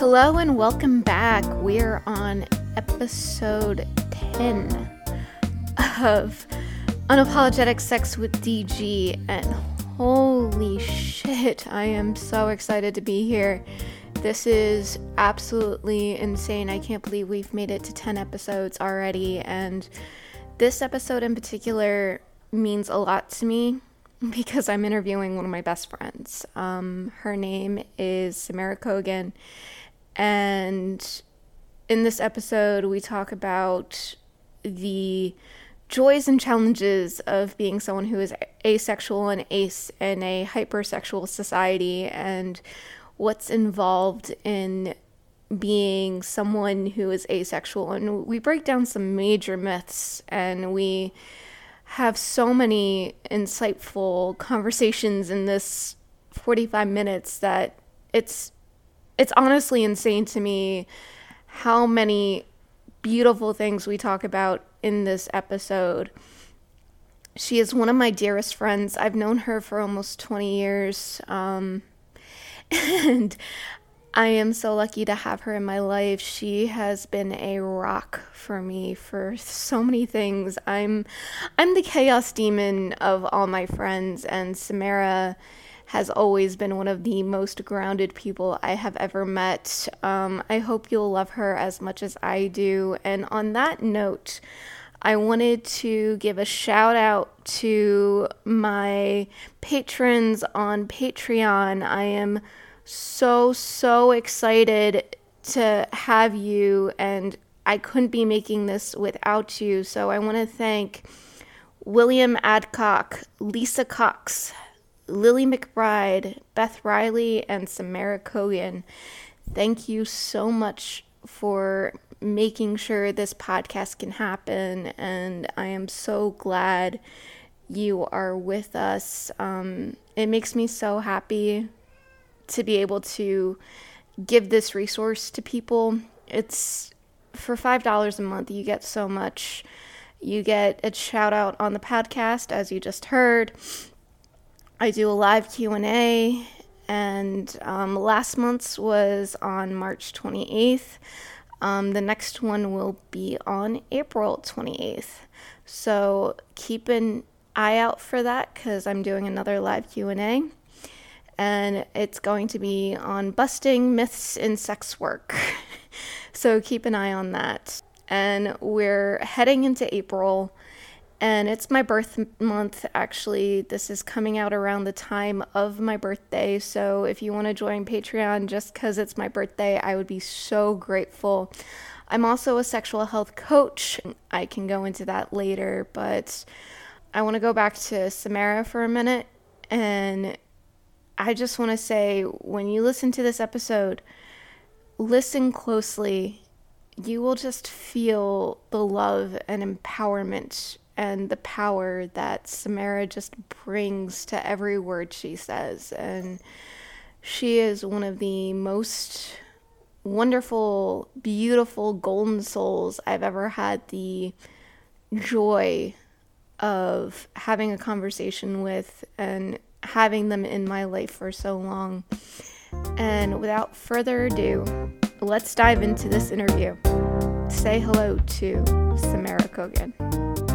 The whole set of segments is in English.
Hello and welcome back. We're on episode 10 of Unapologetic Sex with DG, and holy shit, I am so excited to be here. This is absolutely insane. I can't believe we've made it to 10 episodes already, and this episode in particular means a lot to me because I'm interviewing one of my best friends. Um, her name is Samara Kogan, and in this episode, we talk about the joys and challenges of being someone who is asexual and ace in a hypersexual society and what's involved in being someone who is asexual. And we break down some major myths and we have so many insightful conversations in this 45 minutes that it's it's honestly insane to me how many beautiful things we talk about in this episode. She is one of my dearest friends. I've known her for almost 20 years. Um, and I am so lucky to have her in my life. She has been a rock for me for so many things. I'm I'm the chaos demon of all my friends and Samara has always been one of the most grounded people I have ever met. Um, I hope you'll love her as much as I do. And on that note, I wanted to give a shout out to my patrons on Patreon. I am so, so excited to have you, and I couldn't be making this without you. So I want to thank William Adcock, Lisa Cox, Lily McBride, Beth Riley, and Samara Kogan. Thank you so much for making sure this podcast can happen. And I am so glad you are with us. Um, it makes me so happy to be able to give this resource to people. It's for $5 a month, you get so much. You get a shout out on the podcast, as you just heard. I do a live Q&A and um, last month's was on March 28th. Um, the next one will be on April 28th. So keep an eye out for that because I'm doing another live Q&A and it's going to be on busting myths in sex work. so keep an eye on that. And we're heading into April and it's my birth month actually. This is coming out around the time of my birthday. So if you want to join patreon just because it's my birthday i would be so grateful. I'm also a sexual health coach. I can go into that later but i want to go back to samara for a minute. And i just want to say when you listen to this episode listen closely. You will just feel the love and empowerment and the power that Samara just brings to every word she says. And she is one of the most wonderful, beautiful golden souls I've ever had the joy of having a conversation with and having them in my life for so long. And without further ado, let's dive into this interview. Say hello to Samara Kogan.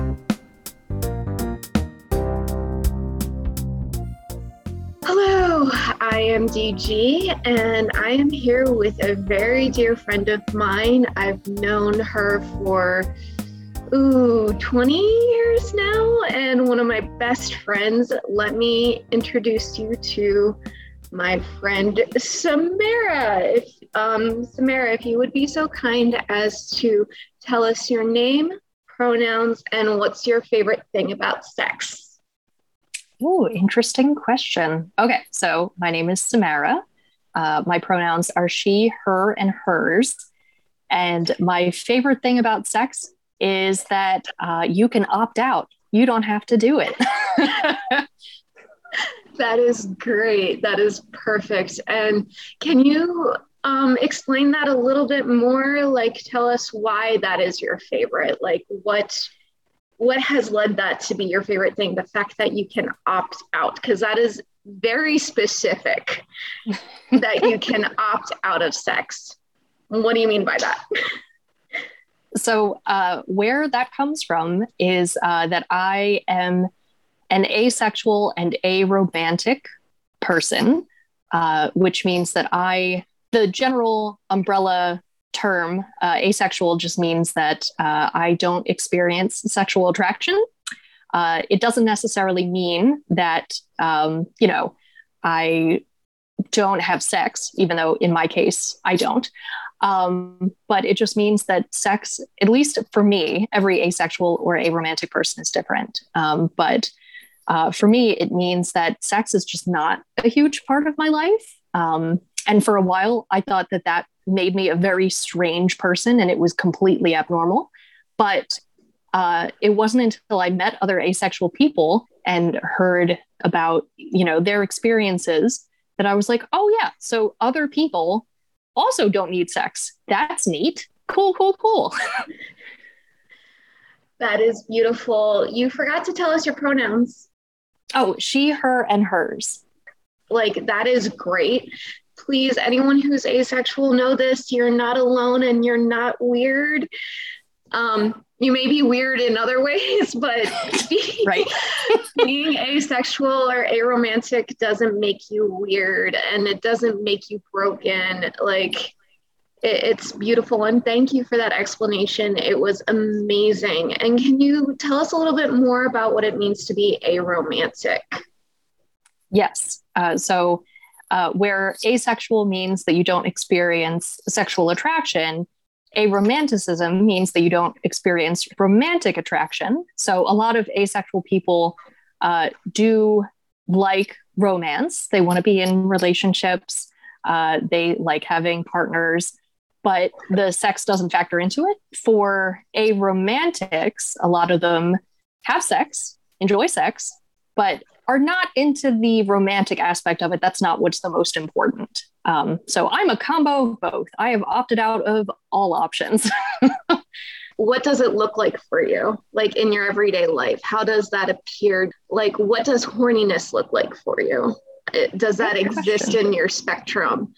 Hello, I am DG, and I am here with a very dear friend of mine. I've known her for ooh 20 years now, and one of my best friends. Let me introduce you to my friend Samara. If um, Samara, if you would be so kind as to tell us your name, pronouns, and what's your favorite thing about sex. Oh, interesting question. Okay, so my name is Samara. Uh, my pronouns are she, her, and hers. And my favorite thing about sex is that uh, you can opt out. You don't have to do it. that is great. That is perfect. And can you um, explain that a little bit more? Like, tell us why that is your favorite. Like, what what has led that to be your favorite thing? The fact that you can opt out, because that is very specific that you can opt out of sex. What do you mean by that? So, uh, where that comes from is uh, that I am an asexual and aromantic person, uh, which means that I, the general umbrella term, uh, asexual just means that uh, I don't experience sexual attraction. Uh, it doesn't necessarily mean that, um, you know, I don't have sex, even though in my case, I don't. Um, but it just means that sex, at least for me, every asexual or aromantic person is different. Um, but uh, for me, it means that sex is just not a huge part of my life. Um, and for a while, I thought that that made me a very strange person and it was completely abnormal. But uh, it wasn't until I met other asexual people and heard about, you know, their experiences that I was like, oh yeah, so other people also don't need sex. That's neat. Cool, cool, cool. that is beautiful. You forgot to tell us your pronouns. Oh, she, her, and hers. Like, that is great. Please, anyone who's asexual, know this. You're not alone and you're not weird. Um, you may be weird in other ways, but being, right. being asexual or aromantic doesn't make you weird and it doesn't make you broken. Like it, it's beautiful. And thank you for that explanation. It was amazing. And can you tell us a little bit more about what it means to be aromantic? Yes. Uh, so, uh, where asexual means that you don't experience sexual attraction, aromanticism means that you don't experience romantic attraction. So a lot of asexual people uh, do like romance. They want to be in relationships. Uh, they like having partners, but the sex doesn't factor into it. For aromantics, a lot of them have sex, enjoy sex, but are not into the romantic aspect of it. That's not what's the most important. Um, so I'm a combo of both. I have opted out of all options. what does it look like for you, like in your everyday life? How does that appear? Like, what does horniness look like for you? Does that exist in your spectrum?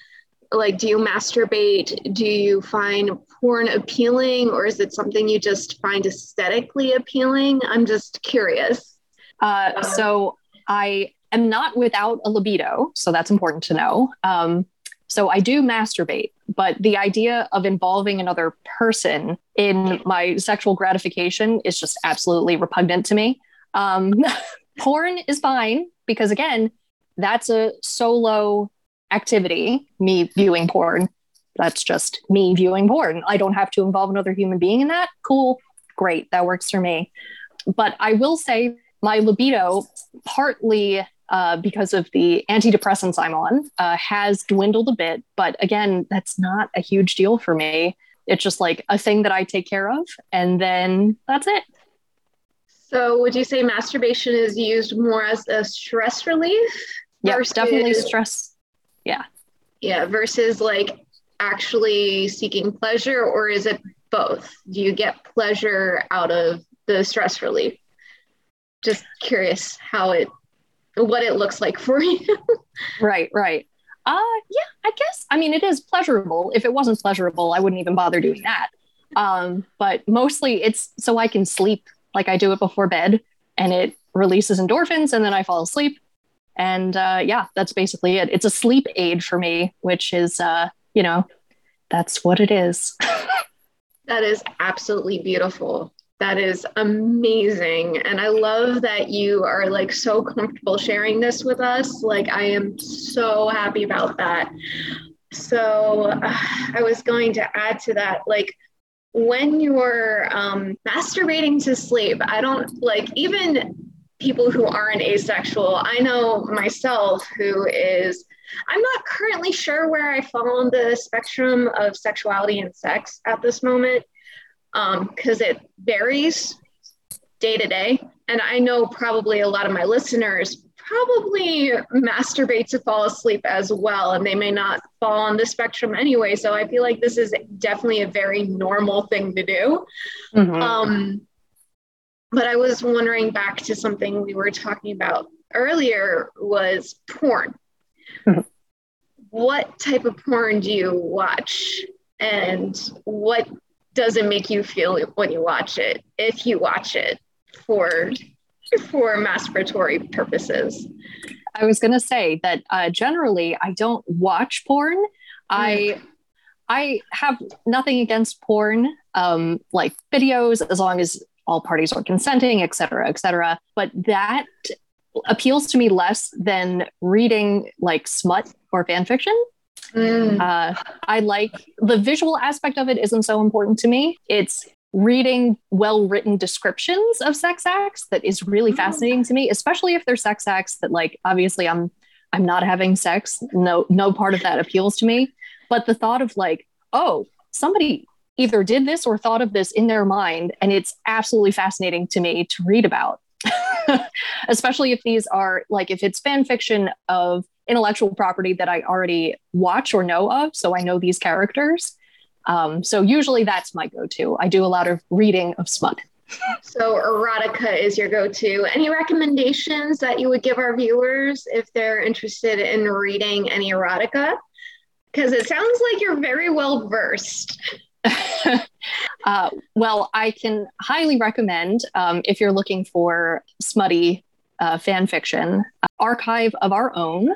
Like, do you masturbate? Do you find porn appealing, or is it something you just find aesthetically appealing? I'm just curious. Uh, so I am not without a libido, so that's important to know. Um, so I do masturbate, but the idea of involving another person in my sexual gratification is just absolutely repugnant to me. Um, porn is fine because, again, that's a solo activity, me viewing porn. That's just me viewing porn. I don't have to involve another human being in that. Cool. Great. That works for me. But I will say my libido, partly uh, because of the antidepressants I'm on, uh, has dwindled a bit. But again, that's not a huge deal for me. It's just like a thing that I take care of, and then that's it. So, would you say masturbation is used more as a stress relief? Yeah, definitely stress. Yeah. Yeah, versus like actually seeking pleasure, or is it both? Do you get pleasure out of the stress relief? Just curious how it what it looks like for you. right, right. Uh yeah, I guess I mean it is pleasurable. If it wasn't pleasurable, I wouldn't even bother doing that. Um, but mostly it's so I can sleep like I do it before bed and it releases endorphins and then I fall asleep. And uh yeah, that's basically it. It's a sleep aid for me, which is uh, you know, that's what it is. that is absolutely beautiful. That is amazing. And I love that you are like so comfortable sharing this with us. Like, I am so happy about that. So, uh, I was going to add to that, like, when you're um, masturbating to sleep, I don't like even people who aren't asexual. I know myself who is, I'm not currently sure where I fall on the spectrum of sexuality and sex at this moment because um, it varies day to day. And I know probably a lot of my listeners probably masturbate to fall asleep as well, and they may not fall on the spectrum anyway. So I feel like this is definitely a very normal thing to do. Mm-hmm. Um, but I was wondering back to something we were talking about earlier was porn. Mm-hmm. what type of porn do you watch? And what does it make you feel when you watch it, if you watch it for for masturbatory purposes? I was going to say that uh, generally I don't watch porn. Mm. I I have nothing against porn, um, like videos, as long as all parties are consenting, et cetera, et cetera. But that appeals to me less than reading like smut or fan fiction. Mm. Uh, I like the visual aspect of it isn't so important to me. It's reading well written descriptions of sex acts that is really oh. fascinating to me, especially if they're sex acts that like obviously I'm I'm not having sex. No no part of that appeals to me. But the thought of like, oh, somebody either did this or thought of this in their mind, and it's absolutely fascinating to me to read about. especially if these are like if it's fan fiction of intellectual property that I already watch or know of, so I know these characters. Um, so usually that's my go-to. I do a lot of reading of smut. So erotica is your go-to. Any recommendations that you would give our viewers if they're interested in reading any erotica? Because it sounds like you're very well versed. uh, well, I can highly recommend um, if you're looking for smutty uh, fan fiction, uh, Archive of Our Own.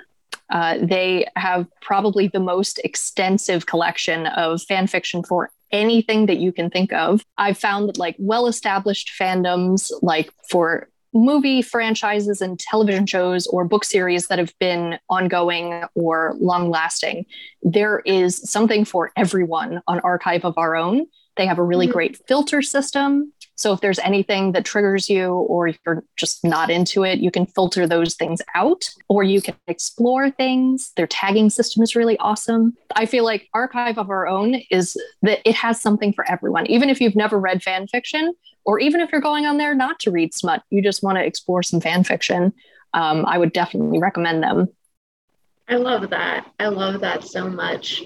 Uh, they have probably the most extensive collection of fan fiction for anything that you can think of. I've found that like well-established fandoms, like for movie franchises and television shows or book series that have been ongoing or long lasting, there is something for everyone on Archive of Our Own. They have a really mm-hmm. great filter system. So if there's anything that triggers you or if you're just not into it, you can filter those things out or you can explore things. Their tagging system is really awesome. I feel like Archive of Our Own is that it has something for everyone. Even if you've never read fan fiction, or even if you're going on there not to read smut, you just want to explore some fan fiction, um, I would definitely recommend them. I love that. I love that so much.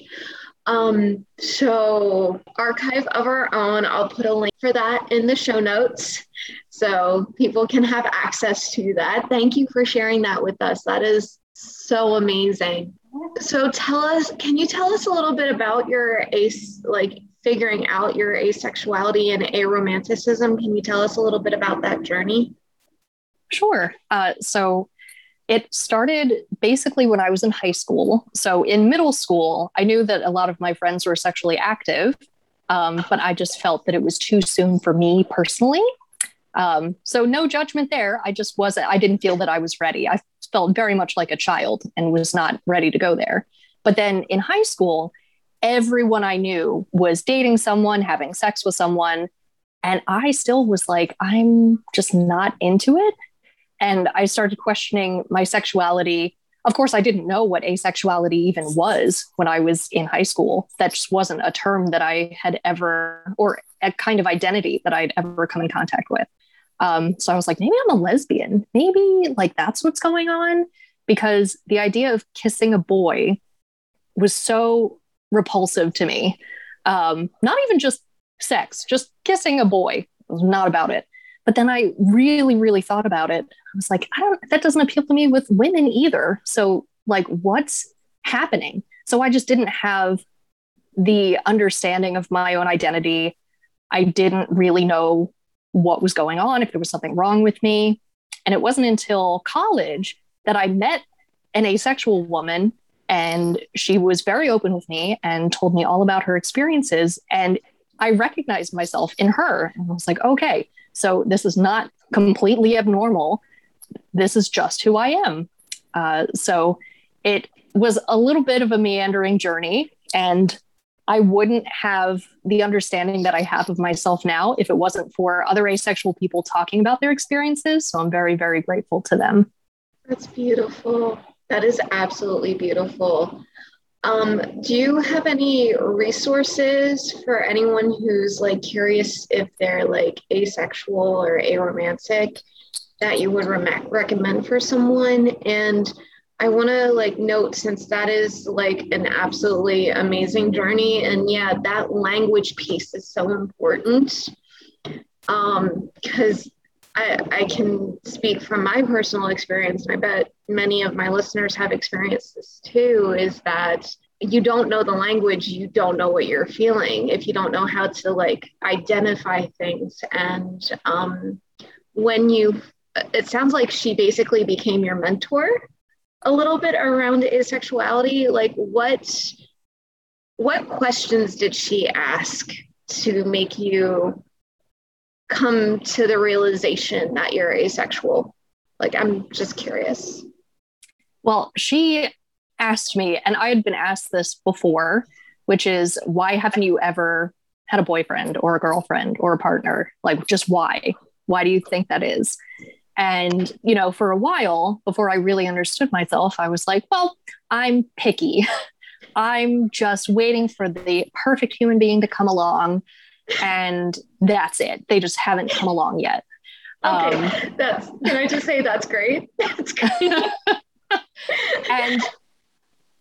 Um, so archive of our own, I'll put a link for that in the show notes so people can have access to that. Thank you for sharing that with us. That is so amazing. So tell us, can you tell us a little bit about your ace, like figuring out your asexuality and aromanticism? Can you tell us a little bit about that journey? Sure. Uh, so it started basically when I was in high school. So in middle school, I knew that a lot of my friends were sexually active, um, but I just felt that it was too soon for me personally. Um, so no judgment there. I just wasn't, I didn't feel that I was ready. I felt very much like a child and was not ready to go there. But then in high school, everyone I knew was dating someone, having sex with someone. And I still was like, I'm just not into it. And I started questioning my sexuality. Of course, I didn't know what asexuality even was when I was in high school. That just wasn't a term that I had ever, or a kind of identity that I'd ever come in contact with. Um, so I was like, maybe I'm a lesbian. Maybe like that's what's going on. Because the idea of kissing a boy was so repulsive to me. Um, not even just sex, just kissing a boy was not about it. But then I really, really thought about it. I was like, I don't, that doesn't appeal to me with women either. So, like, what's happening? So I just didn't have the understanding of my own identity. I didn't really know what was going on, if there was something wrong with me. And it wasn't until college that I met an asexual woman and she was very open with me and told me all about her experiences. And I recognized myself in her. And I was like, okay, so this is not completely abnormal. This is just who I am. Uh, so it was a little bit of a meandering journey. And I wouldn't have the understanding that I have of myself now if it wasn't for other asexual people talking about their experiences. So I'm very, very grateful to them. That's beautiful. That is absolutely beautiful. Um, do you have any resources for anyone who's like curious if they're like asexual or aromantic that you would re- recommend for someone? And I want to like note since that is like an absolutely amazing journey, and yeah, that language piece is so important um, because I, I can speak from my personal experience, and I bet many of my listeners have experienced this too, is that you don't know the language, you don't know what you're feeling if you don't know how to like identify things. And um, when you, it sounds like she basically became your mentor a little bit around asexuality. Like, what what questions did she ask to make you come to the realization that you're asexual? Like, I'm just curious. Well, she asked me, and I had been asked this before, which is why haven't you ever had a boyfriend or a girlfriend or a partner? Like, just why? Why do you think that is? And, you know, for a while before I really understood myself, I was like, well, I'm picky. I'm just waiting for the perfect human being to come along. And that's it. They just haven't come along yet. Okay. Um, that's, can I just say that's great? That's great. and,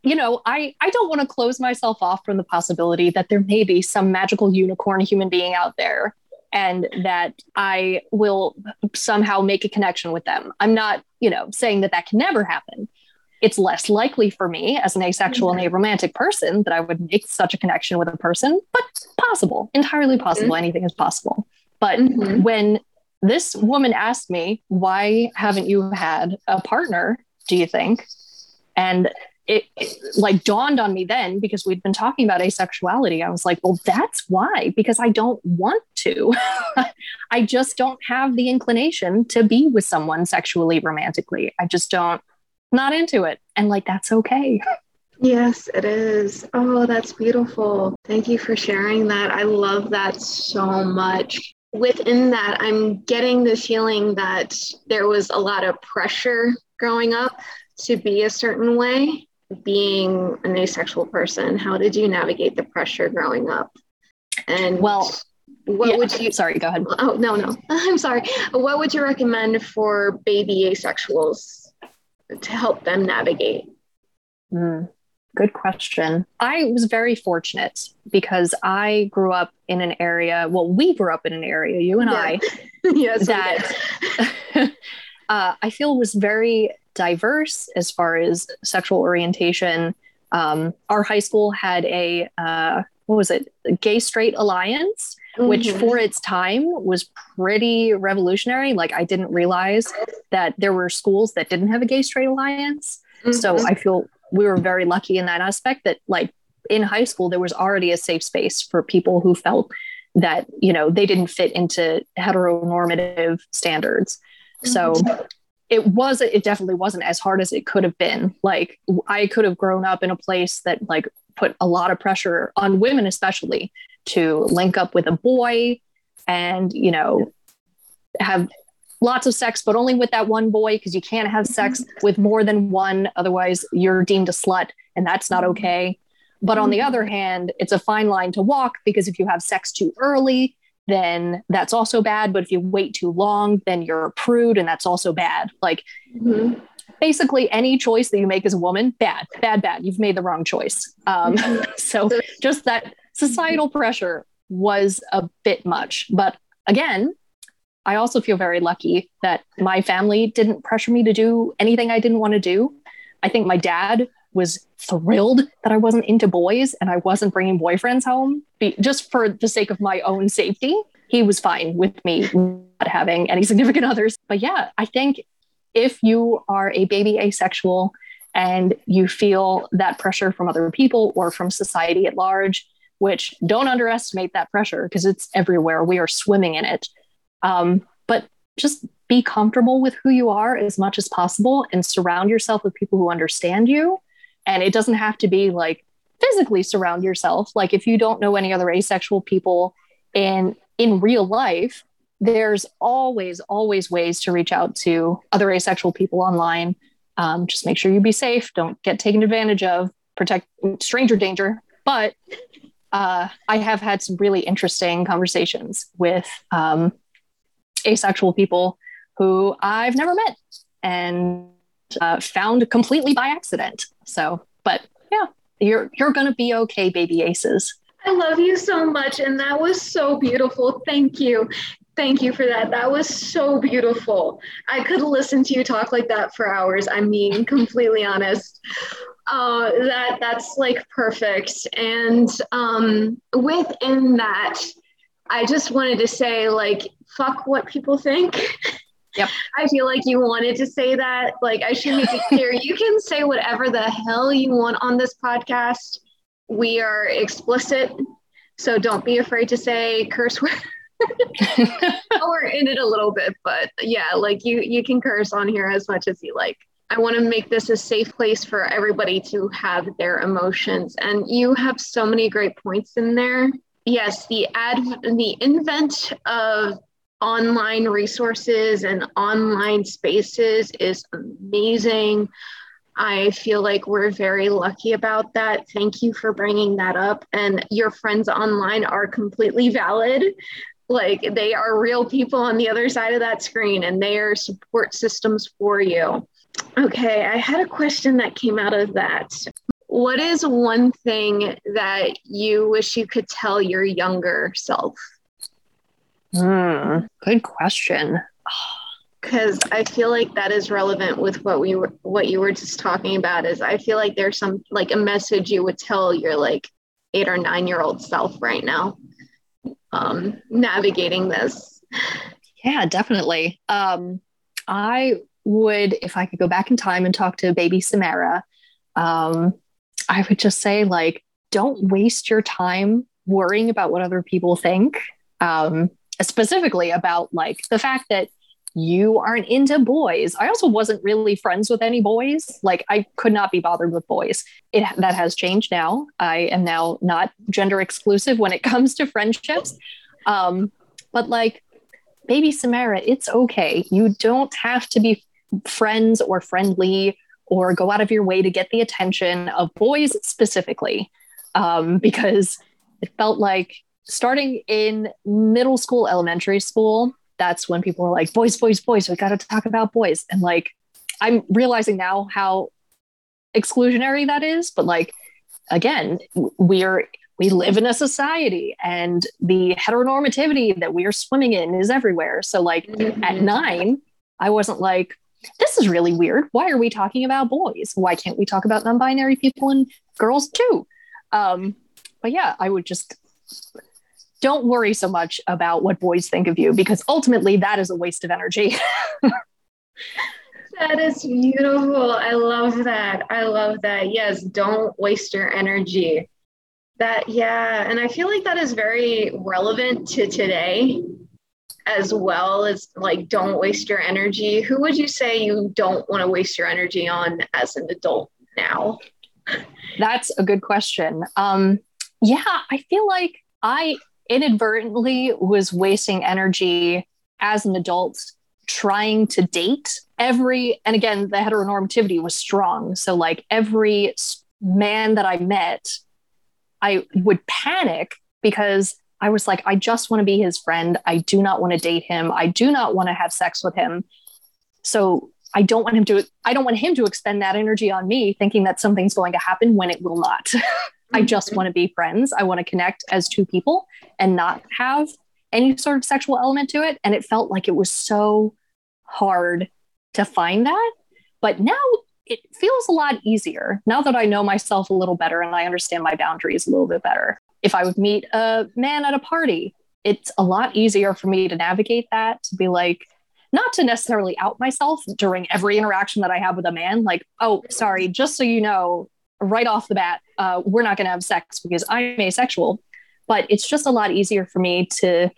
you know, I, I don't want to close myself off from the possibility that there may be some magical unicorn human being out there and that I will somehow make a connection with them. I'm not, you know, saying that that can never happen. It's less likely for me as an asexual mm-hmm. and aromantic person that I would make such a connection with a person, but possible, entirely possible. Mm-hmm. Anything is possible. But mm-hmm. when this woman asked me, why haven't you had a partner, do you think? And it, it, like dawned on me then because we'd been talking about asexuality. I was like, well, that's why, because I don't want to. I just don't have the inclination to be with someone sexually romantically. I just don't, not into it. And like, that's okay. Yes, it is. Oh, that's beautiful. Thank you for sharing that. I love that so much. Within that, I'm getting the feeling that there was a lot of pressure growing up to be a certain way being an asexual person, how did you navigate the pressure growing up? And well, what yeah, would you sorry, go ahead. Oh no, no. I'm sorry. What would you recommend for baby asexuals to help them navigate? Mm, good question. I was very fortunate because I grew up in an area, well, we grew up in an area, you and yeah. I, yes, that uh, I feel was very diverse as far as sexual orientation. Um, our high school had a uh, what was it, gay straight alliance, mm-hmm. which for its time was pretty revolutionary. Like I didn't realize that there were schools that didn't have a gay straight alliance. Mm-hmm. So I feel we were very lucky in that aspect that like in high school there was already a safe space for people who felt that you know they didn't fit into heteronormative standards. So mm-hmm it was it definitely wasn't as hard as it could have been like i could have grown up in a place that like put a lot of pressure on women especially to link up with a boy and you know have lots of sex but only with that one boy because you can't have sex mm-hmm. with more than one otherwise you're deemed a slut and that's not mm-hmm. okay but on the mm-hmm. other hand it's a fine line to walk because if you have sex too early then that's also bad. But if you wait too long, then you're a prude and that's also bad. Like mm-hmm. Basically any choice that you make as a woman, bad, bad, bad. You've made the wrong choice. Um, so just that societal pressure was a bit much. But again, I also feel very lucky that my family didn't pressure me to do anything I didn't want to do. I think my dad was thrilled that I wasn't into boys and I wasn't bringing boyfriends home be, just for the sake of my own safety. He was fine with me not having any significant others. But yeah, I think if you are a baby asexual and you feel that pressure from other people or from society at large, which don't underestimate that pressure because it's everywhere. We are swimming in it. Um, but just be comfortable with who you are as much as possible and surround yourself with people who understand you and it doesn't have to be like physically surround yourself. Like if you don't know any other asexual people in in real life, there's always always ways to reach out to other asexual people online. Um, just make sure you be safe. Don't get taken advantage of. Protect stranger danger. But uh, I have had some really interesting conversations with um, asexual people who I've never met and uh, found completely by accident. So, but yeah, you're you're gonna be okay, baby aces. I love you so much, and that was so beautiful. Thank you. Thank you for that. That was so beautiful. I could listen to you talk like that for hours. I'm being completely honest. Uh, that that's like perfect. And um, within that, I just wanted to say, like, fuck what people think. Yep. I feel like you wanted to say that. Like, I should make it clear. you can say whatever the hell you want on this podcast. We are explicit, so don't be afraid to say curse words. or in it a little bit, but yeah, like you you can curse on here as much as you like. I want to make this a safe place for everybody to have their emotions. And you have so many great points in there. Yes, the ad the invent of online resources and online spaces is amazing. I feel like we're very lucky about that. Thank you for bringing that up. And your friends online are completely valid like they are real people on the other side of that screen and they are support systems for you. Okay, I had a question that came out of that. What is one thing that you wish you could tell your younger self? Hmm, good question. Because I feel like that is relevant with what we were, what you were just talking about. Is I feel like there's some like a message you would tell your like eight or nine year old self right now um, navigating this. Yeah, definitely. Um, I would, if I could go back in time and talk to baby Samara, um, I would just say, like, don't waste your time worrying about what other people think. Um, specifically about like the fact that you aren't into boys. I also wasn't really friends with any boys. Like I could not be bothered with boys. It that has changed now. I am now not gender exclusive when it comes to friendships. Um, but like baby Samara, it's okay. You don't have to be friends or friendly or go out of your way to get the attention of boys specifically. Um, because it felt like starting in middle school, elementary school, that's when people are like, boys, boys, boys, we got to talk about boys. And like, I'm realizing now how exclusionary that is. But like, again, we're, we live in a society and the heteronormativity that we are swimming in is everywhere. So, like, mm-hmm. at nine, I wasn't like, this is really weird. Why are we talking about boys? Why can't we talk about non binary people and girls too? Um, but yeah, I would just don't worry so much about what boys think of you because ultimately that is a waste of energy. that is beautiful. I love that. I love that. Yes, don't waste your energy. That, yeah. And I feel like that is very relevant to today as well as like, don't waste your energy. Who would you say you don't want to waste your energy on as an adult now? That's a good question. Um, yeah, I feel like I inadvertently was wasting energy as an adult trying to date every and again the heteronormativity was strong. So like every man that i met i would panic because i was like i just want to be his friend. I do not want to date him. I do not want to have sex with him. So i don't want him to i don't want him to expend that energy on me thinking that something's going to happen when it will not. I just mm-hmm. want to be friends. I want to connect as two people and not have any sort of sexual element to it. And it felt like it was so hard to find that. But now it feels a lot easier now that I know myself a little better and I understand my boundaries a little bit better. If I would meet a man at a party, it's a lot easier for me to navigate that, to be like, not to necessarily out myself during every interaction that I have with a man, like, oh, sorry, just so you know, right off the bat, uh, we're not going to have sex because I'm asexual. But it's just a lot easier for me to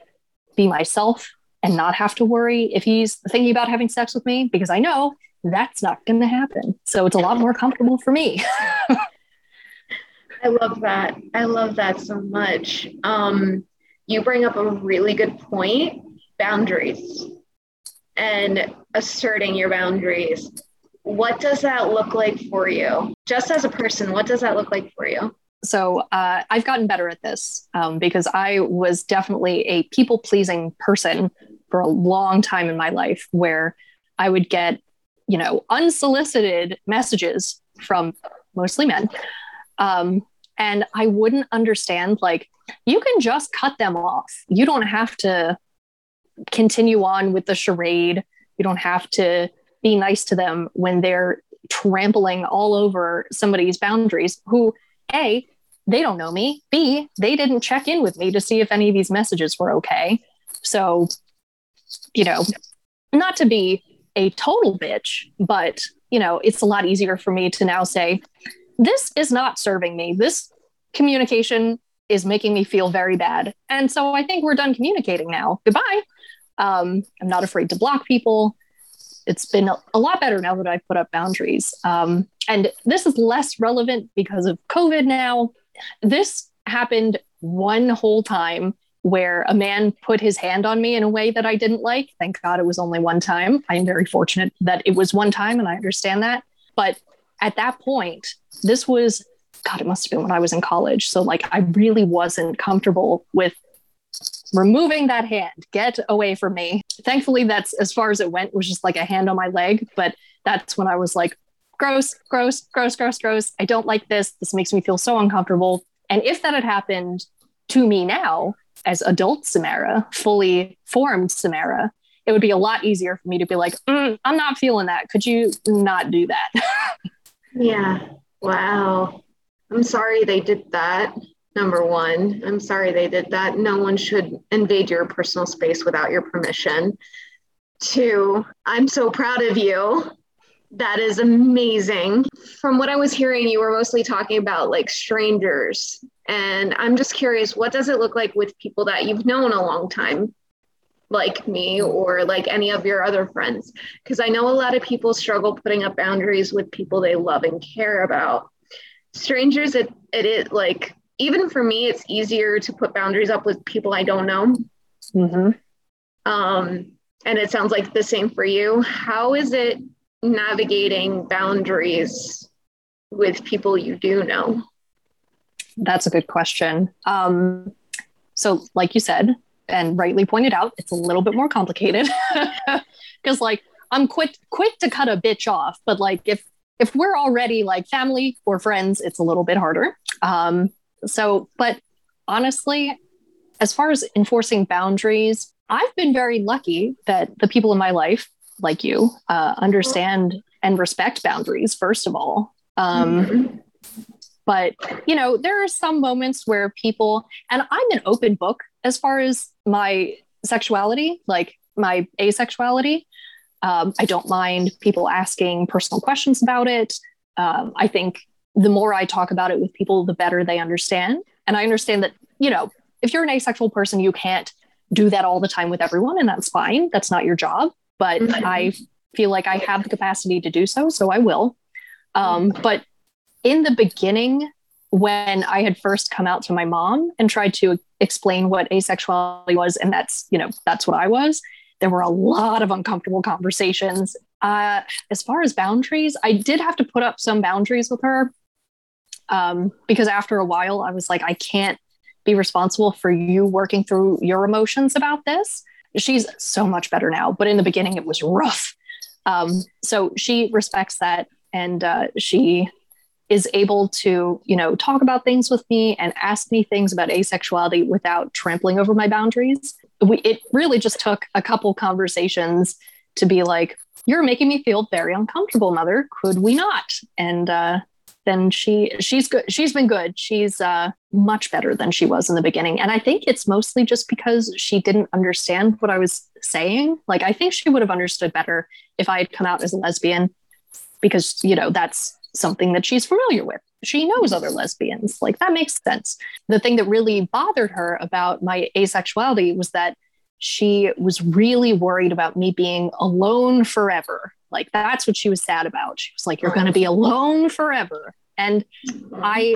be myself and not have to worry if he's thinking about having sex with me because I know that's not going to happen. So it's a lot more comfortable for me. I love that. I love that so much. Um, you bring up a really good point boundaries and asserting your boundaries what does that look like for you? Just as a person, what does that look like for you? So uh, I've gotten better at this um, because I was definitely a people pleasing person for a long time in my life where I would get, you know, unsolicited messages from mostly men. Um, and I wouldn't understand, like, you can just cut them off. You don't have to continue on with the charade. You don't have to be nice to them when they're trampling all over somebody's boundaries who, A, they don't know me. B, they didn't check in with me to see if any of these messages were okay. So, you know, not to be a total bitch, but, you know, it's a lot easier for me to now say, this is not serving me. This communication is making me feel very bad. And so I think we're done communicating now. Goodbye. Um, I'm not afraid to block people. It's been a lot better now that I've put up boundaries. Um, and this is less relevant because of COVID now. This happened one whole time where a man put his hand on me in a way that I didn't like. Thank God it was only one time. I'm very fortunate that it was one time and I understand that. But at that point, this was God, it must have been when I was in college. So, like, I really wasn't comfortable with removing that hand. Get away from me. Thankfully, that's as far as it went, was just like a hand on my leg. But that's when I was like, gross, gross, gross, gross, gross. I don't like this. This makes me feel so uncomfortable. And if that had happened to me now, as adult Samara, fully formed Samara, it would be a lot easier for me to be like, mm, I'm not feeling that. Could you not do that? yeah. Wow. I'm sorry they did that. Number one, I'm sorry they did that. No one should invade your personal space without your permission. Two, I'm so proud of you. That is amazing. From what I was hearing, you were mostly talking about like strangers. And I'm just curious, what does it look like with people that you've known a long time? like me or like any of your other friends because i know a lot of people struggle putting up boundaries with people they love and care about strangers it it, it like even for me it's easier to put boundaries up with people i don't know. Mm-hmm. um and it sounds like the same for you. How is it navigating boundaries with people you do know? That's a good question. Um so like you said and rightly pointed out it's a little bit more complicated. Because like i'm quick quick to cut a bitch off but like if if we're already like family or friends, it's a little bit harder. Um, so, but honestly, as far as enforcing boundaries, I've been very lucky that the people in my life, like you, uh, understand and respect boundaries, first of all. Um, mm-hmm. But, you know, there are some moments where people, and I'm an open book as far as my sexuality, like my asexuality. Um, I don't mind people asking personal questions about it. Um, I think the more I talk about it with people, the better they understand. And I understand that, you know, if you're an asexual person, you can't do that all the time with everyone, and that's fine. That's not your job. But mm-hmm. I feel like I have the capacity to do so, so I will. Um, but in the beginning, when I had first come out to my mom and tried to explain what asexuality was, and that's, you know, that's what I was, there were a lot of uncomfortable conversations. Uh, as far as boundaries, I did have to put up some boundaries with her um, because after a while, I was like, I can't be responsible for you working through your emotions about this. She's so much better now, but in the beginning, it was rough. Um, so she respects that and uh, she is able to you know talk about things with me and ask me things about asexuality without trampling over my boundaries we, it really just took a couple conversations to be like, you're making me feel very uncomfortable, mother. Could we not? And uh, then she she's good. She's been good. She's uh, much better than she was in the beginning. And I think it's mostly just because she didn't understand what I was saying. Like I think she would have understood better if I had come out as a lesbian, because you know that's something that she's familiar with. She knows other lesbians. Like that makes sense. The thing that really bothered her about my asexuality was that she was really worried about me being alone forever. Like that's what she was sad about. She was like, You're going to be alone forever. And I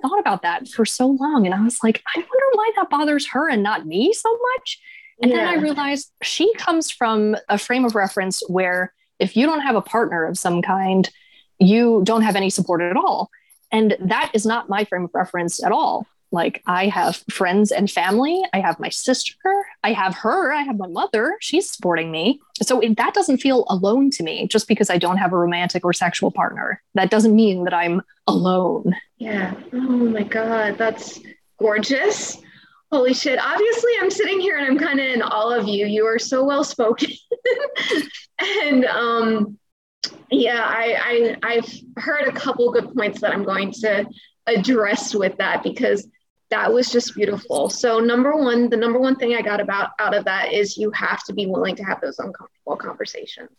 thought about that for so long. And I was like, I wonder why that bothers her and not me so much. And yeah. then I realized she comes from a frame of reference where if you don't have a partner of some kind, you don't have any support at all. And that is not my frame of reference at all. Like, I have friends and family. I have my sister. I have her. I have my mother. She's supporting me. So it, that doesn't feel alone to me just because I don't have a romantic or sexual partner. That doesn't mean that I'm alone. Yeah. Oh my God. That's gorgeous. Holy shit. Obviously, I'm sitting here and I'm kind of in all of you. You are so well spoken. and um, yeah, I, I, I've heard a couple good points that I'm going to address with that because that was just beautiful. So number one, the number one thing I got about out of that is you have to be willing to have those uncomfortable conversations.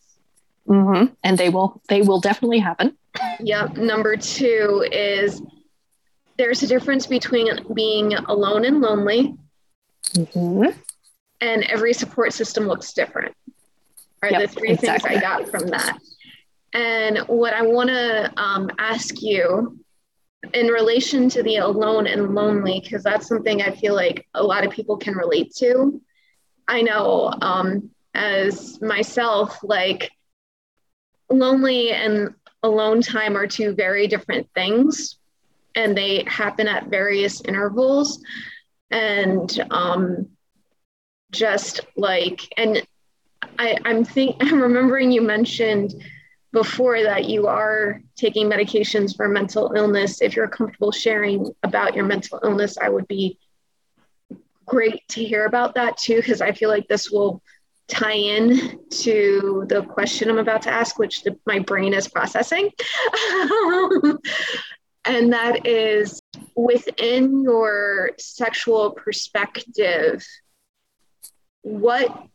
Mm-hmm. And they will, they will definitely happen. Yep. Number two is there's a difference between being alone and lonely, mm-hmm. and every support system looks different. Are yep, the three exactly. things I got from that. And what I want to um, ask you in relation to the alone and lonely, because that's something I feel like a lot of people can relate to. I know um, as myself, like lonely and alone time are two very different things and they happen at various intervals and um, just like and I, I'm think I'm remembering you mentioned before that you are taking medications for mental illness. If you're comfortable sharing about your mental illness, I would be great to hear about that too, because I feel like this will tie in to the question I'm about to ask, which the, my brain is processing. and that is within your sexual perspective, what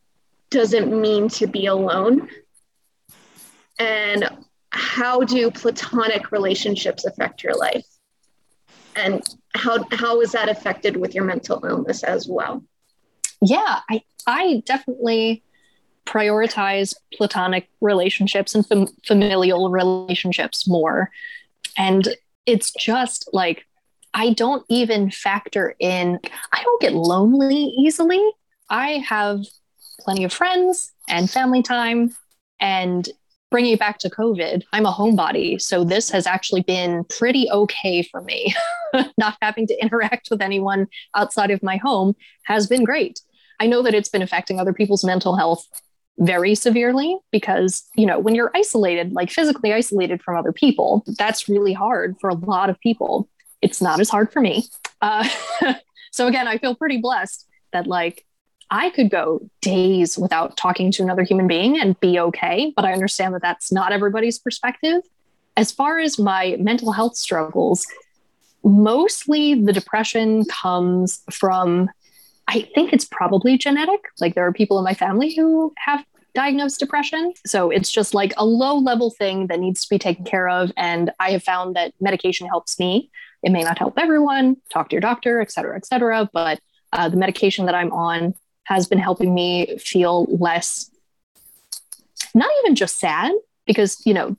does it mean to be alone? And how do platonic relationships affect your life? And how, how is that affected with your mental illness as well? Yeah, I, I definitely prioritize platonic relationships and fam- familial relationships more. And it's just like I don't even factor in, I don't get lonely easily. I have plenty of friends and family time. And bringing it back to COVID, I'm a homebody. So this has actually been pretty okay for me. Not having to interact with anyone outside of my home has been great. I know that it's been affecting other people's mental health very severely because you know when you're isolated like physically isolated from other people that's really hard for a lot of people it's not as hard for me uh, so again i feel pretty blessed that like i could go days without talking to another human being and be okay but i understand that that's not everybody's perspective as far as my mental health struggles mostly the depression comes from I think it's probably genetic. Like there are people in my family who have diagnosed depression. So it's just like a low level thing that needs to be taken care of. And I have found that medication helps me. It may not help everyone, talk to your doctor, et cetera, et cetera. But uh, the medication that I'm on has been helping me feel less, not even just sad, because, you know,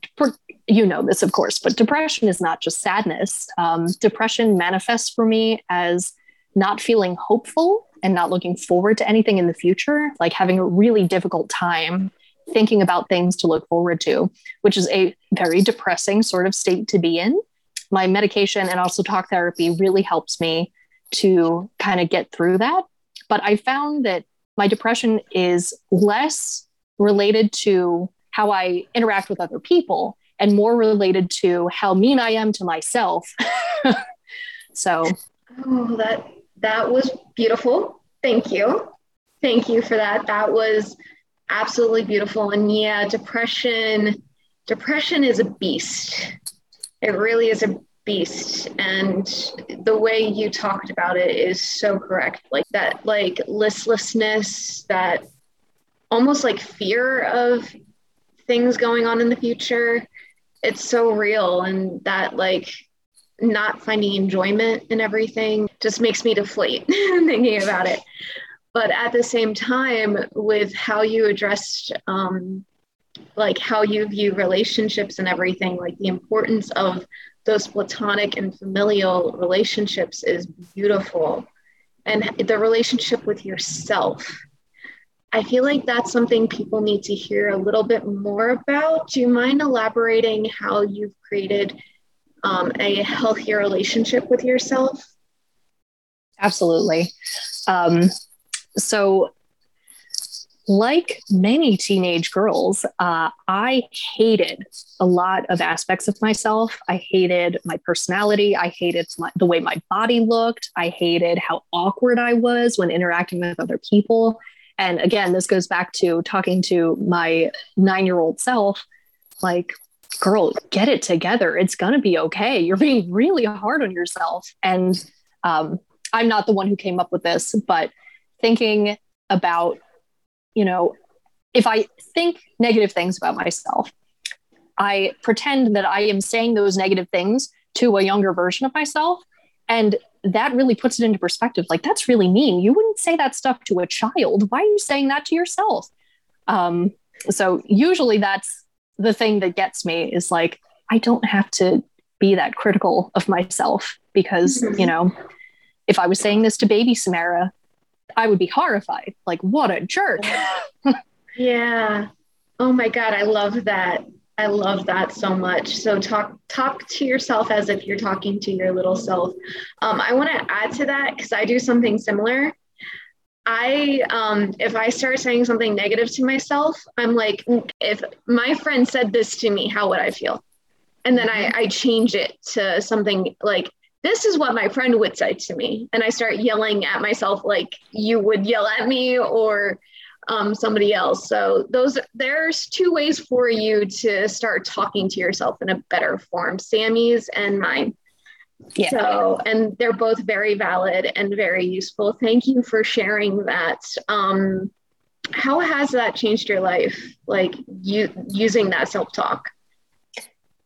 you know this, of course, but depression is not just sadness. Um, depression manifests for me as not feeling hopeful and not looking forward to anything in the future, like having a really difficult time thinking about things to look forward to, which is a very depressing sort of state to be in. My medication and also talk therapy really helps me to kind of get through that. But I found that my depression is less related to how I interact with other people and more related to how mean I am to myself. so, oh, that that was beautiful. Thank you. Thank you for that. That was absolutely beautiful. And yeah, depression, depression is a beast. It really is a beast. And the way you talked about it is so correct. Like that, like listlessness, that almost like fear of things going on in the future. It's so real. And that, like, not finding enjoyment in everything just makes me deflate thinking about it. But at the same time, with how you addressed, um, like how you view relationships and everything, like the importance of those platonic and familial relationships is beautiful. And the relationship with yourself. I feel like that's something people need to hear a little bit more about. Do you mind elaborating how you've created um, a healthier relationship with yourself? Absolutely. Um, so, like many teenage girls, uh, I hated a lot of aspects of myself. I hated my personality. I hated my, the way my body looked. I hated how awkward I was when interacting with other people. And again, this goes back to talking to my nine year old self like, girl, get it together. It's going to be okay. You're being really hard on yourself. And um, I'm not the one who came up with this, but thinking about you know, if I think negative things about myself, I pretend that I am saying those negative things to a younger version of myself. And that really puts it into perspective. Like, that's really mean. You wouldn't say that stuff to a child. Why are you saying that to yourself? Um, so, usually, that's the thing that gets me is like, I don't have to be that critical of myself because, mm-hmm. you know, if I was saying this to baby Samara, I would be horrified. Like, what a jerk. yeah. Oh my God. I love that. I love that so much. So talk talk to yourself as if you're talking to your little self. Um, I want to add to that because I do something similar. I um, if I start saying something negative to myself, I'm like, if my friend said this to me, how would I feel? And then I. I change it to something like this is what my friend would say to me. And I start yelling at myself like you would yell at me or um, somebody else. So those there's two ways for you to start talking to yourself in a better form, Sammy's and mine. Yeah. So, and they're both very valid and very useful. Thank you for sharing that. Um, how has that changed your life? Like you using that self talk?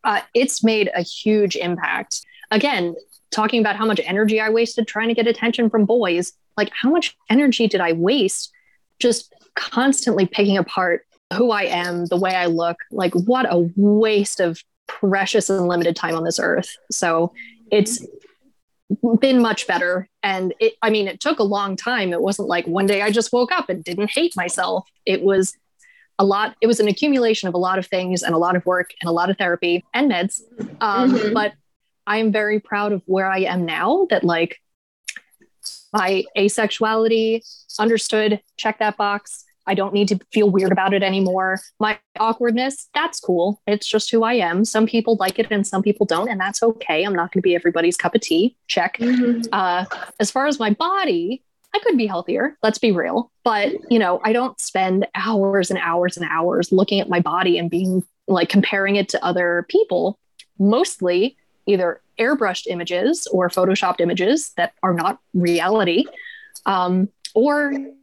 Uh, it's made a huge impact. Again, talking about how much energy I wasted trying to get attention from boys. Like, how much energy did I waste just constantly picking apart who I am, the way I look? Like, what a waste of precious and limited time on this earth. So it's been much better. And it, I mean, it took a long time. It wasn't like one day I just woke up and didn't hate myself. It was a lot, it was an accumulation of a lot of things and a lot of work and a lot of therapy and meds. Um, mm-hmm. But I am very proud of where I am now that like my asexuality understood, check that box. I don't need to feel weird about it anymore. My awkwardness, that's cool. It's just who I am. Some people like it and some people don't, and that's okay. I'm not going to be everybody's cup of tea. Check. Mm-hmm. Uh, as far as my body, I could be healthier. Let's be real. But, you know, I don't spend hours and hours and hours looking at my body and being like comparing it to other people. Mostly either airbrushed images or photoshopped images that are not reality, um, or you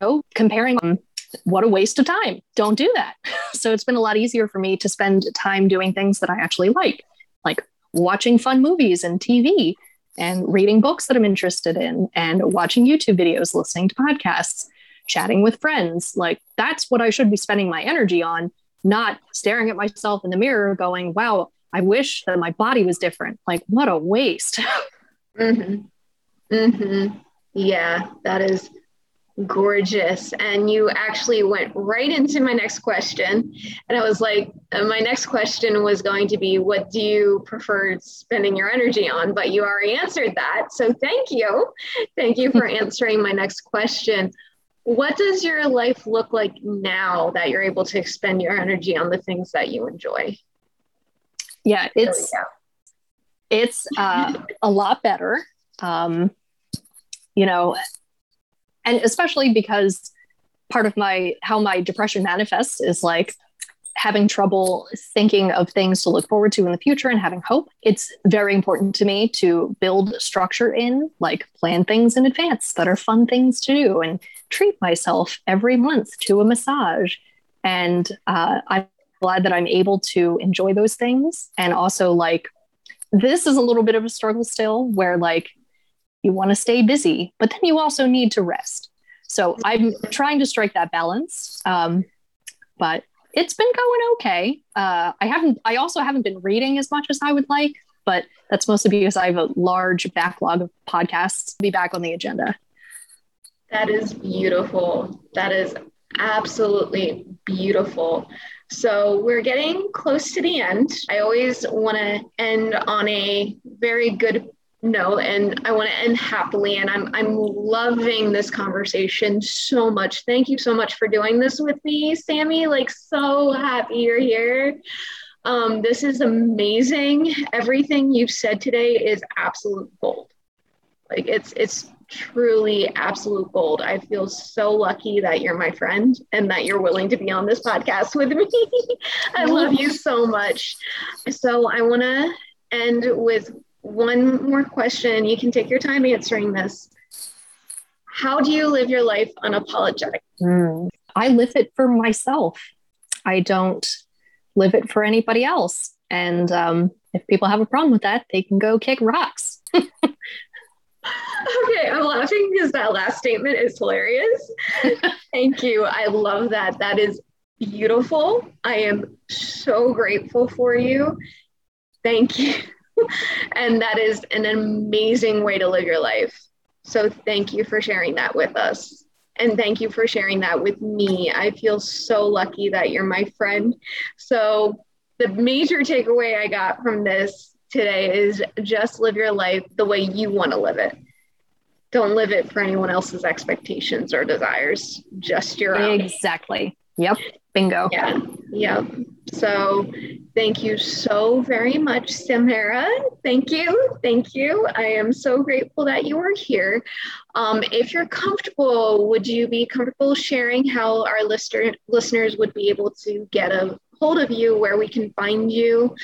know, comparing them. What a waste of time. Don't do that. So it's been a lot easier for me to spend time doing things that I actually like, like watching fun movies and TV and reading books that I'm interested in and watching YouTube videos, listening to podcasts, chatting with friends. Like that's what I should be spending my energy on, not staring at myself in the mirror going, wow, I wish that my body was different. Like, what a waste. mm-hmm. Mm-hmm. Yeah, that is gorgeous. And you actually went right into my next question. And I was like, uh, my next question was going to be, what do you prefer spending your energy on? But you already answered that. So thank you. Thank you for answering my next question. What does your life look like now that you're able to expend your energy on the things that you enjoy? Yeah it's it's uh, a lot better um, you know and especially because part of my how my depression manifests is like having trouble thinking of things to look forward to in the future and having hope. It's very important to me to build structure in like plan things in advance that are fun things to do and treat myself every month to a massage. And uh, i'm glad that I'm able to enjoy those things. And also, like, this is a little bit of a struggle still where, like, you want to stay busy, but then you also need to rest. So I'm trying to strike that balance. Um, but it's been going okay. Uh, I haven't, I also haven't been reading as much as I would like, but that's mostly because I have a large backlog of podcasts to be back on the agenda. That is beautiful. That is absolutely beautiful. So we're getting close to the end. I always want to end on a very good note and I want to end happily and I'm I'm loving this conversation so much. Thank you so much for doing this with me, Sammy. Like so happy you're here. Um, this is amazing. Everything you've said today is absolute gold. Like it's it's truly absolute gold. I feel so lucky that you're my friend and that you're willing to be on this podcast with me. I love you so much. So I want to end with one more question. You can take your time answering this. How do you live your life unapologetic? Mm. I live it for myself. I don't live it for anybody else. And um, if people have a problem with that, they can go kick rocks. okay, I'm laughing because that last statement is hilarious. Thank you. I love that. That is beautiful. I am so grateful for you. Thank you. and that is an amazing way to live your life. So thank you for sharing that with us. And thank you for sharing that with me. I feel so lucky that you're my friend. So, the major takeaway I got from this today is just live your life the way you want to live it. Don't live it for anyone else's expectations or desires, just your own. Exactly. Yep. Bingo. Yeah. Yep. So thank you so very much, Samara. Thank you. Thank you. I am so grateful that you are here. Um, if you're comfortable, would you be comfortable sharing how our listener, listeners would be able to get a hold of you, where we can find you,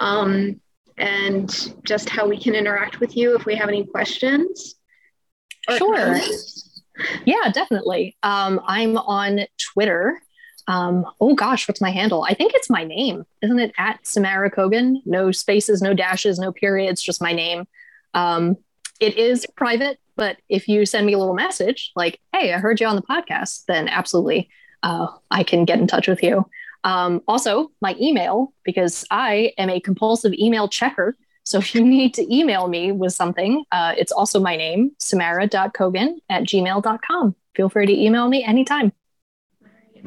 um, and just how we can interact with you if we have any questions? Sure. Yeah, definitely. Um, I'm on Twitter um, oh gosh, what's my handle? I think it's my name. Isn't it at Samara Kogan? No spaces, no dashes, no periods, just my name. Um, it is private, but if you send me a little message like, hey, I heard you on the podcast, then absolutely uh, I can get in touch with you. Um, also, my email, because I am a compulsive email checker. So if you need to email me with something, uh, it's also my name, samara.kogan at gmail.com. Feel free to email me anytime.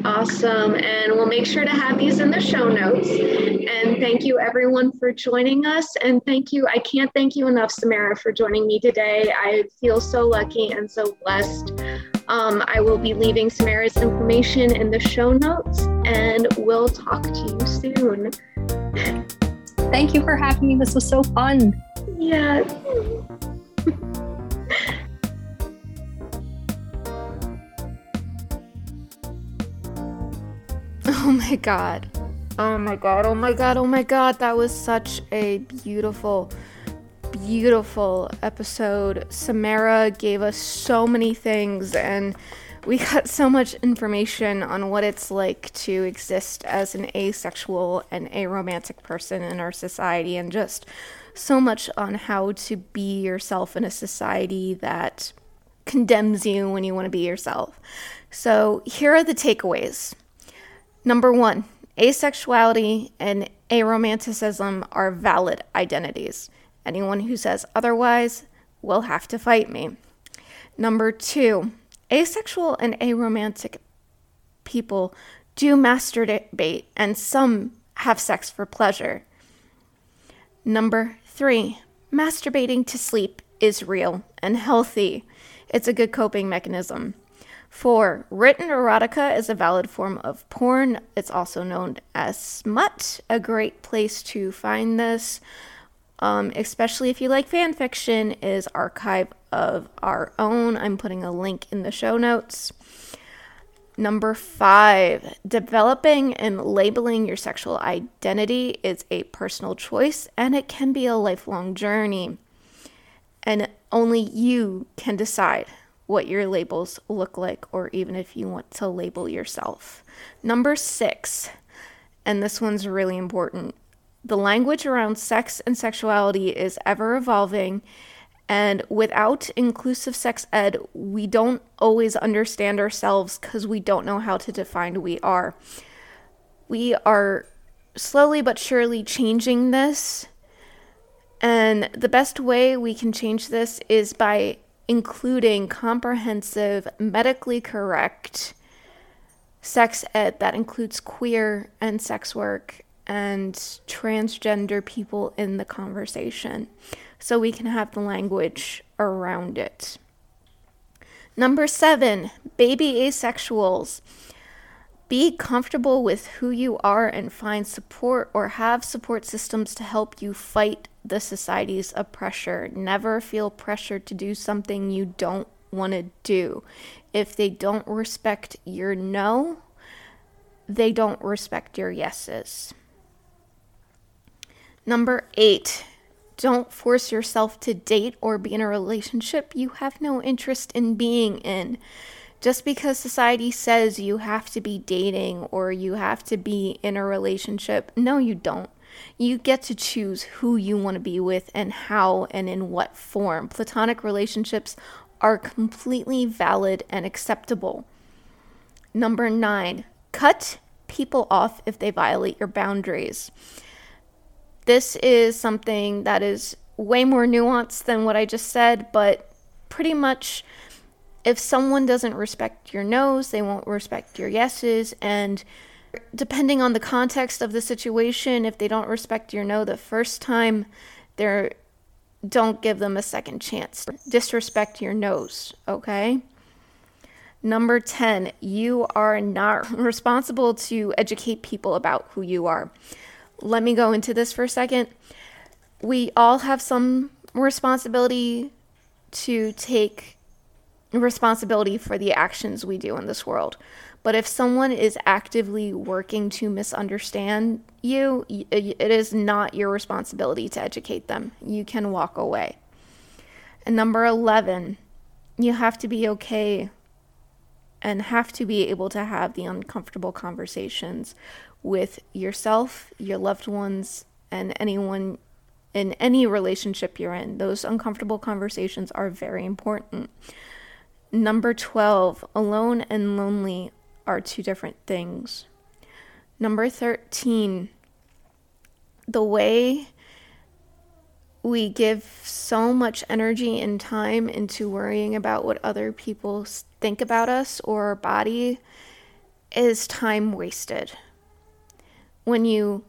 Awesome. And we'll make sure to have these in the show notes. And thank you everyone for joining us. And thank you. I can't thank you enough, Samara, for joining me today. I feel so lucky and so blessed. Um, I will be leaving Samara's information in the show notes and we'll talk to you soon. Thank you for having me. This was so fun. Yeah. Oh my god. Oh my god. Oh my god. Oh my god. That was such a beautiful, beautiful episode. Samara gave us so many things and we got so much information on what it's like to exist as an asexual and aromantic person in our society and just so much on how to be yourself in a society that condemns you when you want to be yourself. So, here are the takeaways. Number one, asexuality and aromanticism are valid identities. Anyone who says otherwise will have to fight me. Number two, asexual and aromantic people do masturbate and some have sex for pleasure. Number three, masturbating to sleep is real and healthy. It's a good coping mechanism. Four, written erotica is a valid form of porn. It's also known as smut, a great place to find this, um, especially if you like fan fiction, is Archive of Our Own. I'm putting a link in the show notes. Number five, developing and labeling your sexual identity is a personal choice and it can be a lifelong journey. And only you can decide what your labels look like, or even if you want to label yourself. Number six, and this one's really important the language around sex and sexuality is ever evolving. And without inclusive sex ed, we don't always understand ourselves because we don't know how to define we are. We are slowly but surely changing this. And the best way we can change this is by including comprehensive, medically correct sex ed that includes queer and sex work and transgender people in the conversation so we can have the language around it. Number seven, baby asexuals. Be comfortable with who you are and find support or have support systems to help you fight the society's oppressor. Never feel pressured to do something you don't want to do. If they don't respect your no, they don't respect your yeses. Number eight, don't force yourself to date or be in a relationship you have no interest in being in. Just because society says you have to be dating or you have to be in a relationship, no, you don't. You get to choose who you want to be with and how and in what form. Platonic relationships are completely valid and acceptable. Number nine, cut people off if they violate your boundaries. This is something that is way more nuanced than what I just said, but pretty much if someone doesn't respect your no's, they won't respect your yeses. And depending on the context of the situation, if they don't respect your no the first time, they're don't give them a second chance. Disrespect your no's, okay? Number 10, you are not responsible to educate people about who you are. Let me go into this for a second. We all have some responsibility to take responsibility for the actions we do in this world. But if someone is actively working to misunderstand you, it is not your responsibility to educate them. You can walk away. And number 11, you have to be okay and have to be able to have the uncomfortable conversations with yourself, your loved ones, and anyone in any relationship you're in. Those uncomfortable conversations are very important. Number 12, alone and lonely are two different things. Number 13, the way we give so much energy and time into worrying about what other people think about us or our body is time wasted. When you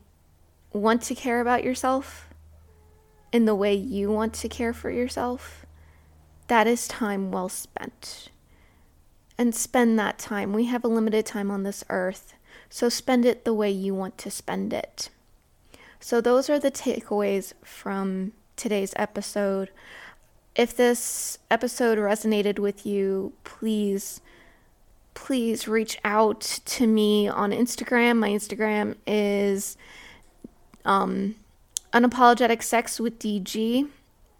want to care about yourself in the way you want to care for yourself, that is time well spent. And spend that time. We have a limited time on this earth, so spend it the way you want to spend it. So, those are the takeaways from today's episode. If this episode resonated with you, please, please reach out to me on Instagram. My Instagram is um, unapologetic sex with DG.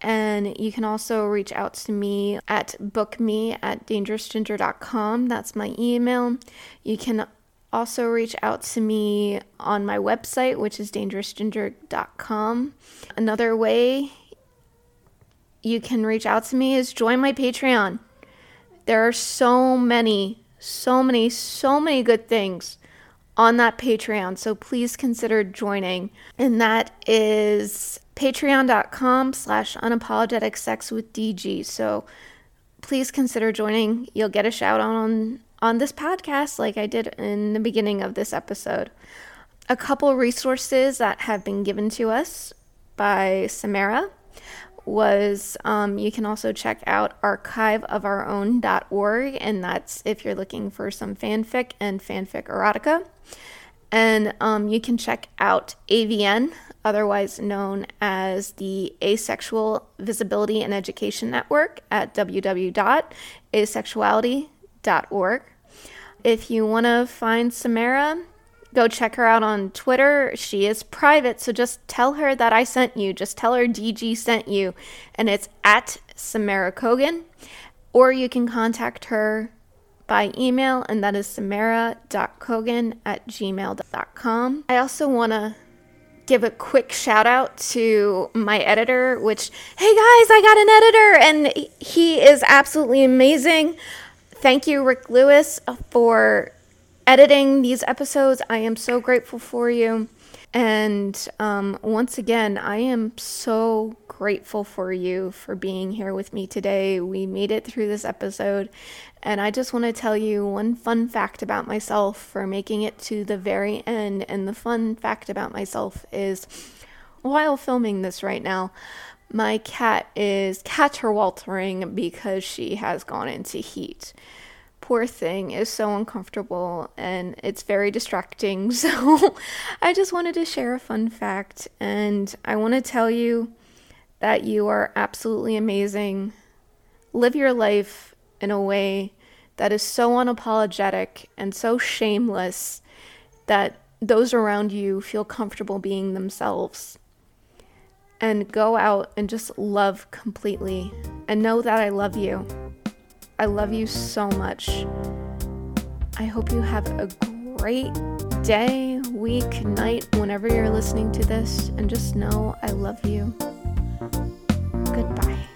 And you can also reach out to me at bookme at dangerousginger.com. That's my email. You can also reach out to me on my website, which is dangerousginger.com. Another way you can reach out to me is join my Patreon. There are so many, so many, so many good things on that Patreon. So please consider joining. And that is patreon.com slash unapologetic sex with DG. So please consider joining. You'll get a shout out on on this podcast like I did in the beginning of this episode. A couple resources that have been given to us by Samara was um, you can also check out archiveofourown.org, and that's if you're looking for some fanfic and fanfic erotica. And um, you can check out AVEN, otherwise known as the Asexual Visibility and Education Network, at www.asexuality.org. If you want to find Samara, go check her out on Twitter. She is private, so just tell her that I sent you. Just tell her DG sent you, and it's at Samara Kogan. Or you can contact her by email, and that is samara.kogan at gmail.com. I also want to give a quick shout out to my editor, which, hey guys, I got an editor, and he is absolutely amazing. Thank you, Rick Lewis, for editing these episodes. I am so grateful for you. And um, once again, I am so grateful for you for being here with me today. We made it through this episode, and I just want to tell you one fun fact about myself for making it to the very end. And the fun fact about myself is while filming this right now, my cat is caterwaltering because she has gone into heat poor thing is so uncomfortable and it's very distracting. So I just wanted to share a fun fact and I want to tell you that you are absolutely amazing. Live your life in a way that is so unapologetic and so shameless that those around you feel comfortable being themselves. And go out and just love completely and know that I love you. I love you so much. I hope you have a great day, week, night, whenever you're listening to this, and just know I love you. Goodbye.